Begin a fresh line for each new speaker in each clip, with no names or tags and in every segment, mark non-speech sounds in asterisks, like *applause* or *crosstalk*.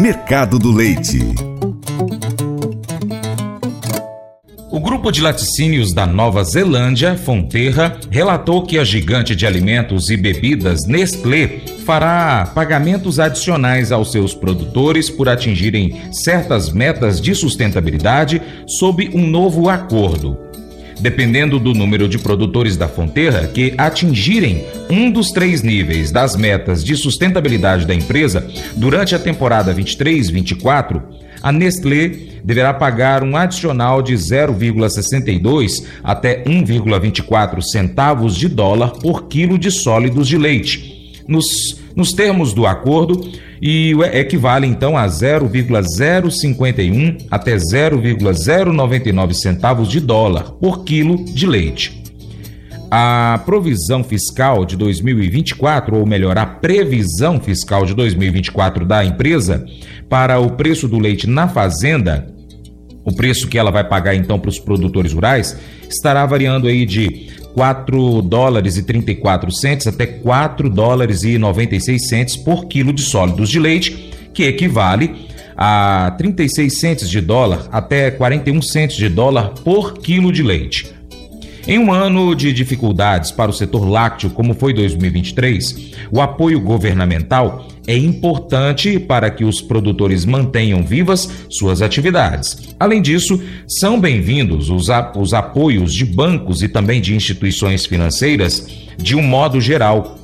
Mercado do Leite.
O grupo de laticínios da Nova Zelândia, Fonterra, relatou que a gigante de alimentos e bebidas Nestlé fará pagamentos adicionais aos seus produtores por atingirem certas metas de sustentabilidade sob um novo acordo. Dependendo do número de produtores da Fonterra que atingirem um dos três níveis das metas de sustentabilidade da empresa durante a temporada 23-24, a Nestlé deverá pagar um adicional de 0,62 até 1,24 centavos de dólar por quilo de sólidos de leite. Nos, nos termos do acordo, e equivale então a 0,051 até 0,099 centavos de dólar por quilo de leite. A provisão fiscal de 2024, ou melhor, a previsão fiscal de 2024 da empresa para o preço do leite na fazenda, o preço que ela vai pagar então para os produtores rurais, estará variando aí de 4 dólares e 34 centes até 4 dólares e 96 centes por quilo de sólidos de leite, que equivale a 36 centes de dólar até 41 centes de dólar por quilo de leite. Em um ano de dificuldades para o setor lácteo, como foi 2023, o apoio governamental é importante para que os produtores mantenham vivas suas atividades. Além disso, são bem-vindos os, os apoios de bancos e também de instituições financeiras de um modo geral.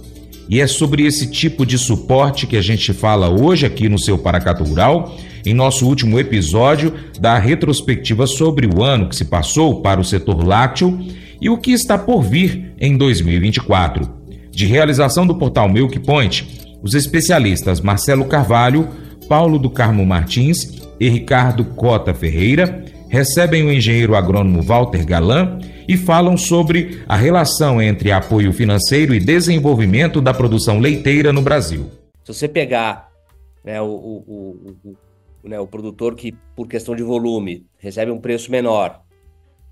E é sobre esse tipo de suporte que a gente fala hoje aqui no seu Paracato Rural, em nosso último episódio da retrospectiva sobre o ano que se passou para o setor lácteo e o que está por vir em 2024. De realização do portal Milk Point, os especialistas Marcelo Carvalho, Paulo do Carmo Martins e Ricardo Cota Ferreira recebem o engenheiro agrônomo Walter Galan e falam sobre a relação entre apoio financeiro e desenvolvimento da produção leiteira no Brasil.
Se você pegar né, o, o, o, o, né, o produtor que, por questão de volume, recebe um preço menor,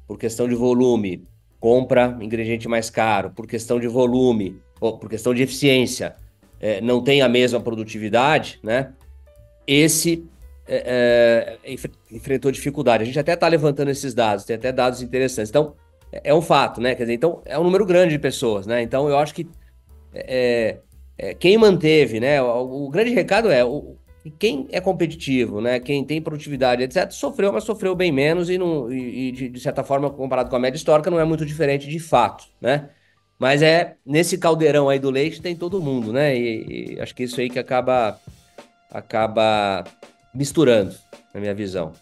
por questão de volume, compra ingrediente mais caro, por questão de volume, ou por questão de eficiência, é, não tem a mesma produtividade, né? Esse é, é, enfrentou dificuldade. A gente até está levantando esses dados, tem até dados interessantes. Então, é, é um fato, né? Quer dizer, então, é um número grande de pessoas, né? Então, eu acho que é, é, quem manteve, né? O, o grande recado é o, quem é competitivo, né? Quem tem produtividade, etc., sofreu, mas sofreu bem menos e, não, e, e de, de, certa forma, comparado com a média histórica, não é muito diferente de fato, né? Mas é nesse caldeirão aí do leite tem todo mundo, né? E, e acho que isso aí que acaba acaba misturando, na minha visão.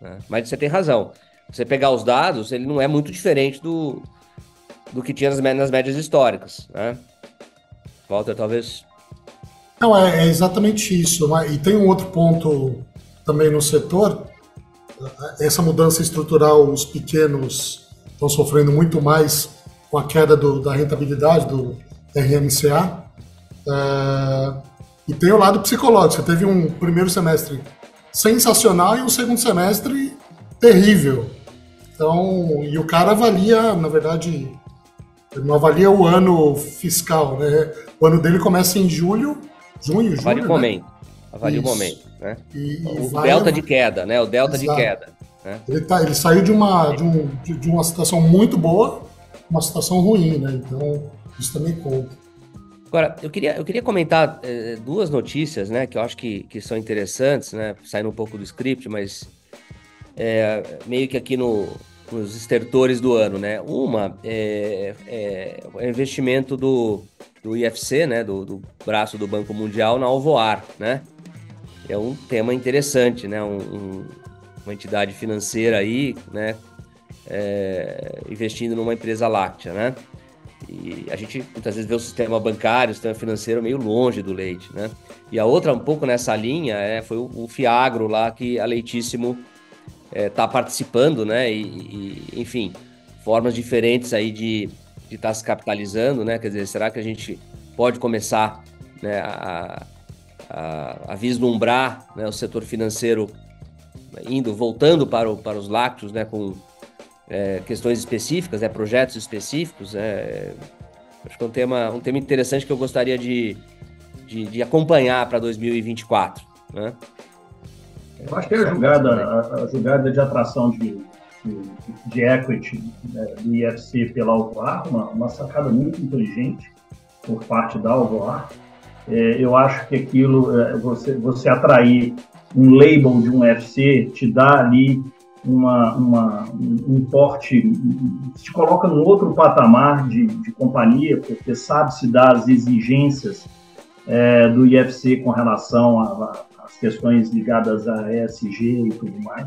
Né? Mas você tem razão. Você pegar os dados, ele não é muito diferente do, do que tinha nas, nas médias históricas, né? Walter, talvez
não, é, é exatamente isso. Né? E tem um outro ponto também no setor, essa mudança estrutural, os pequenos estão sofrendo muito mais com a queda do, da rentabilidade do RMCA. É, e tem o lado psicológico. Você teve um primeiro semestre sensacional e um segundo semestre terrível. Então, e o cara avalia, na verdade, não avalia o ano fiscal, né? O ano dele começa em julho Junho, julho,
Avalie o né? momento. Avalie o momento, né? E, o vai... delta de queda, né? O delta Exato. de queda. Né?
Ele, tá, ele saiu de uma, de, um, de, de uma situação muito boa uma situação ruim, né? Então, isso também conta.
Agora, eu queria, eu queria comentar é, duas notícias, né, que eu acho que, que são interessantes, né, saindo um pouco do script, mas é, meio que aqui no, nos estertores do ano, né. Uma é, é o investimento do, do IFC, né, do, do, braço do Banco Mundial na Alvoar, né? É um tema interessante, né? Um, um, uma entidade financeira aí, né? É, investindo numa empresa láctea, né? E a gente muitas vezes vê o sistema bancário, o sistema financeiro meio longe do leite, né? E a outra, um pouco nessa linha, é, foi o, o Fiagro lá que a Leitíssimo está é, participando, né? E, e, enfim, formas diferentes aí de, de estar tá se capitalizando, né? Quer dizer, será que a gente pode começar né, a, a, a vislumbrar né, o setor financeiro indo, voltando para, o, para os lácteos, né, com é, questões específicas, né, projetos específicos. É, acho que é um tema, um tema interessante que eu gostaria de, de, de acompanhar para 2024.
Né? Eu acho que a jogada, a, a jogada de atração de, de, equity né, do IFC pela Alvoar, uma, uma sacada muito inteligente por parte da Alvoar. É, eu acho que aquilo, é, você, você atrair um label de um UFC, te dá ali uma, uma, um porte, te coloca num outro patamar de, de companhia, porque sabe se dar as exigências é, do IFC com relação às questões ligadas a ESG e tudo mais.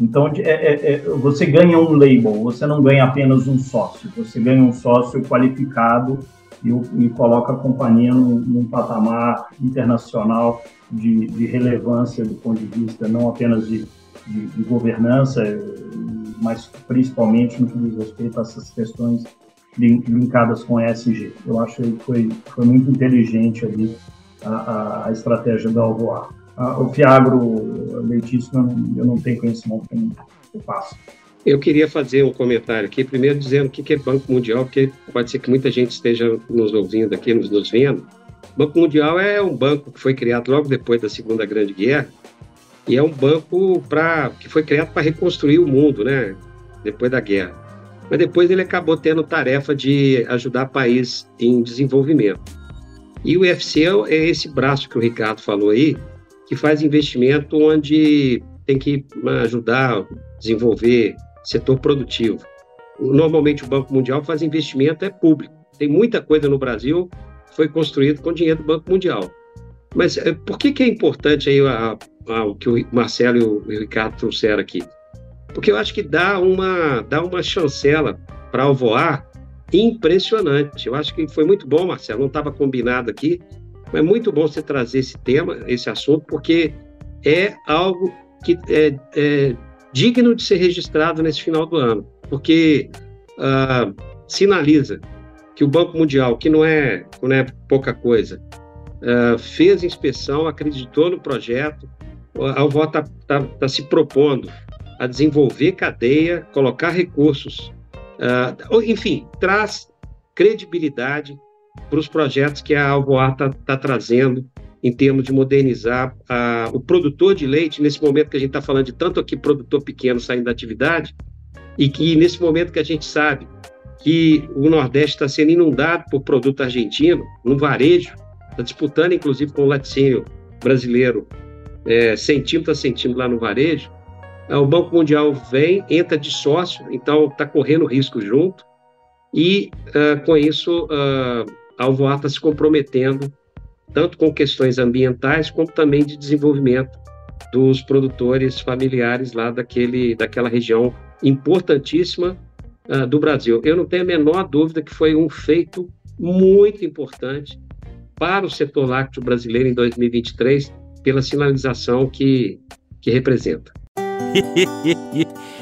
Então, é, é, é, você ganha um label, você não ganha apenas um sócio, você ganha um sócio qualificado e, e coloca a companhia num, num patamar internacional de, de, relevância do ponto de vista não apenas de, de, de, governança, mas principalmente no que diz respeito a essas questões linkadas com ESG. Eu acho que foi, foi muito inteligente ali a, a estratégia da Alvoar. O Fiagro Leitíssimo, eu não tenho conhecimento como eu faço.
Eu queria fazer um comentário aqui, primeiro dizendo o que é Banco Mundial, porque pode ser que muita gente esteja nos ouvindo aqui, nos, nos vendo. O Banco Mundial é um banco que foi criado logo depois da Segunda Grande Guerra e é um banco pra, que foi criado para reconstruir o mundo, né? Depois da guerra. Mas depois ele acabou tendo tarefa de ajudar países em desenvolvimento. E o UFC é esse braço que o Ricardo falou aí, que faz investimento onde tem que ajudar a desenvolver setor produtivo. Normalmente o Banco Mundial faz investimento é público. Tem muita coisa no Brasil que foi construído com dinheiro do Banco Mundial. Mas eh, por que, que é importante aí a, a, o que o Marcelo e o, Ricardo trouxeram aqui? Porque eu acho que dá uma, dá uma chancela para o voar impressionante. Eu acho que foi muito bom, Marcelo, não estava combinado aqui, é muito bom você trazer esse tema, esse assunto, porque é algo que é, é digno de ser registrado nesse final do ano, porque uh, sinaliza que o Banco Mundial, que não é, não é pouca coisa, uh, fez inspeção, acreditou no projeto, a Alvó está tá, tá se propondo a desenvolver cadeia, colocar recursos, uh, enfim, traz credibilidade para os projetos que a Alvoar está tá trazendo em termos de modernizar a, o produtor de leite, nesse momento que a gente está falando de tanto aqui produtor pequeno saindo da atividade, e que nesse momento que a gente sabe que o Nordeste está sendo inundado por produto argentino, no varejo, está disputando inclusive com o laticínio brasileiro é, centímetro a centímetro lá no varejo, é, o Banco Mundial vem, entra de sócio, então está correndo risco junto, e uh, com isso uh, Alvoar está se comprometendo tanto com questões ambientais, como também de desenvolvimento dos produtores familiares lá daquele, daquela região importantíssima uh, do Brasil. Eu não tenho a menor dúvida que foi um feito muito importante para o setor lácteo brasileiro em 2023, pela sinalização que, que representa. *laughs*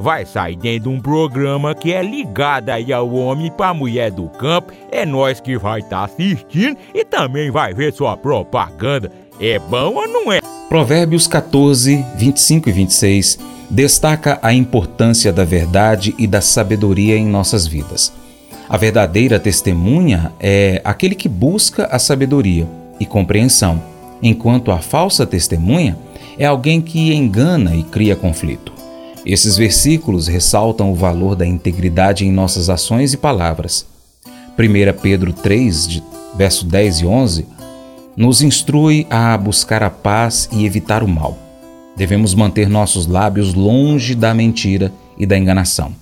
vai sair dentro de um programa que é ligado aí ao homem para mulher do campo. É nós que vai estar tá assistindo e também vai ver sua propaganda. É bom ou não é?
Provérbios 14, 25 e 26 destaca a importância da verdade e da sabedoria em nossas vidas. A verdadeira testemunha é aquele que busca a sabedoria e compreensão, enquanto a falsa testemunha é alguém que engana e cria conflito. Esses versículos ressaltam o valor da integridade em nossas ações e palavras. 1 Pedro 3, verso 10 e 11, nos instrui a buscar a paz e evitar o mal. Devemos manter nossos lábios longe da mentira e da enganação.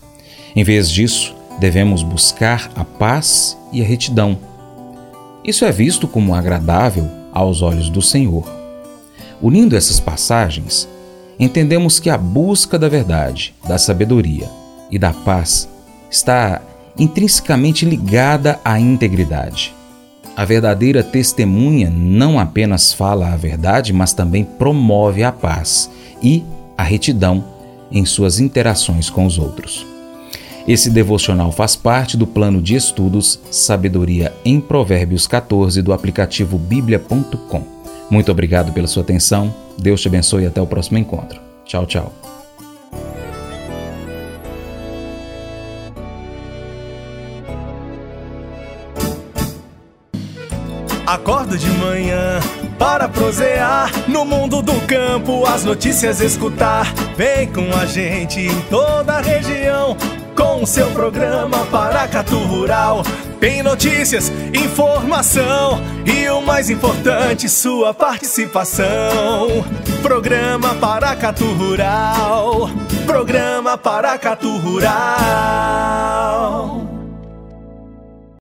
Em vez disso, devemos buscar a paz e a retidão. Isso é visto como agradável aos olhos do Senhor. Unindo essas passagens, entendemos que a busca da verdade, da sabedoria e da paz está intrinsecamente ligada à integridade. A verdadeira testemunha não apenas fala a verdade, mas também promove a paz e a retidão em suas interações com os outros. Esse devocional faz parte do plano de estudos Sabedoria em Provérbios 14 do aplicativo bíblia.com. Muito obrigado pela sua atenção. Deus te abençoe e até o próximo encontro. Tchau, tchau.
Acordo de manhã para prosear no mundo do campo, as notícias escutar. Vem com a gente em toda a região com seu programa Paracatu Rural. Tem notícias, informação e o mais importante, sua participação. Programa Paracatu Rural. Programa Paracatu Rural.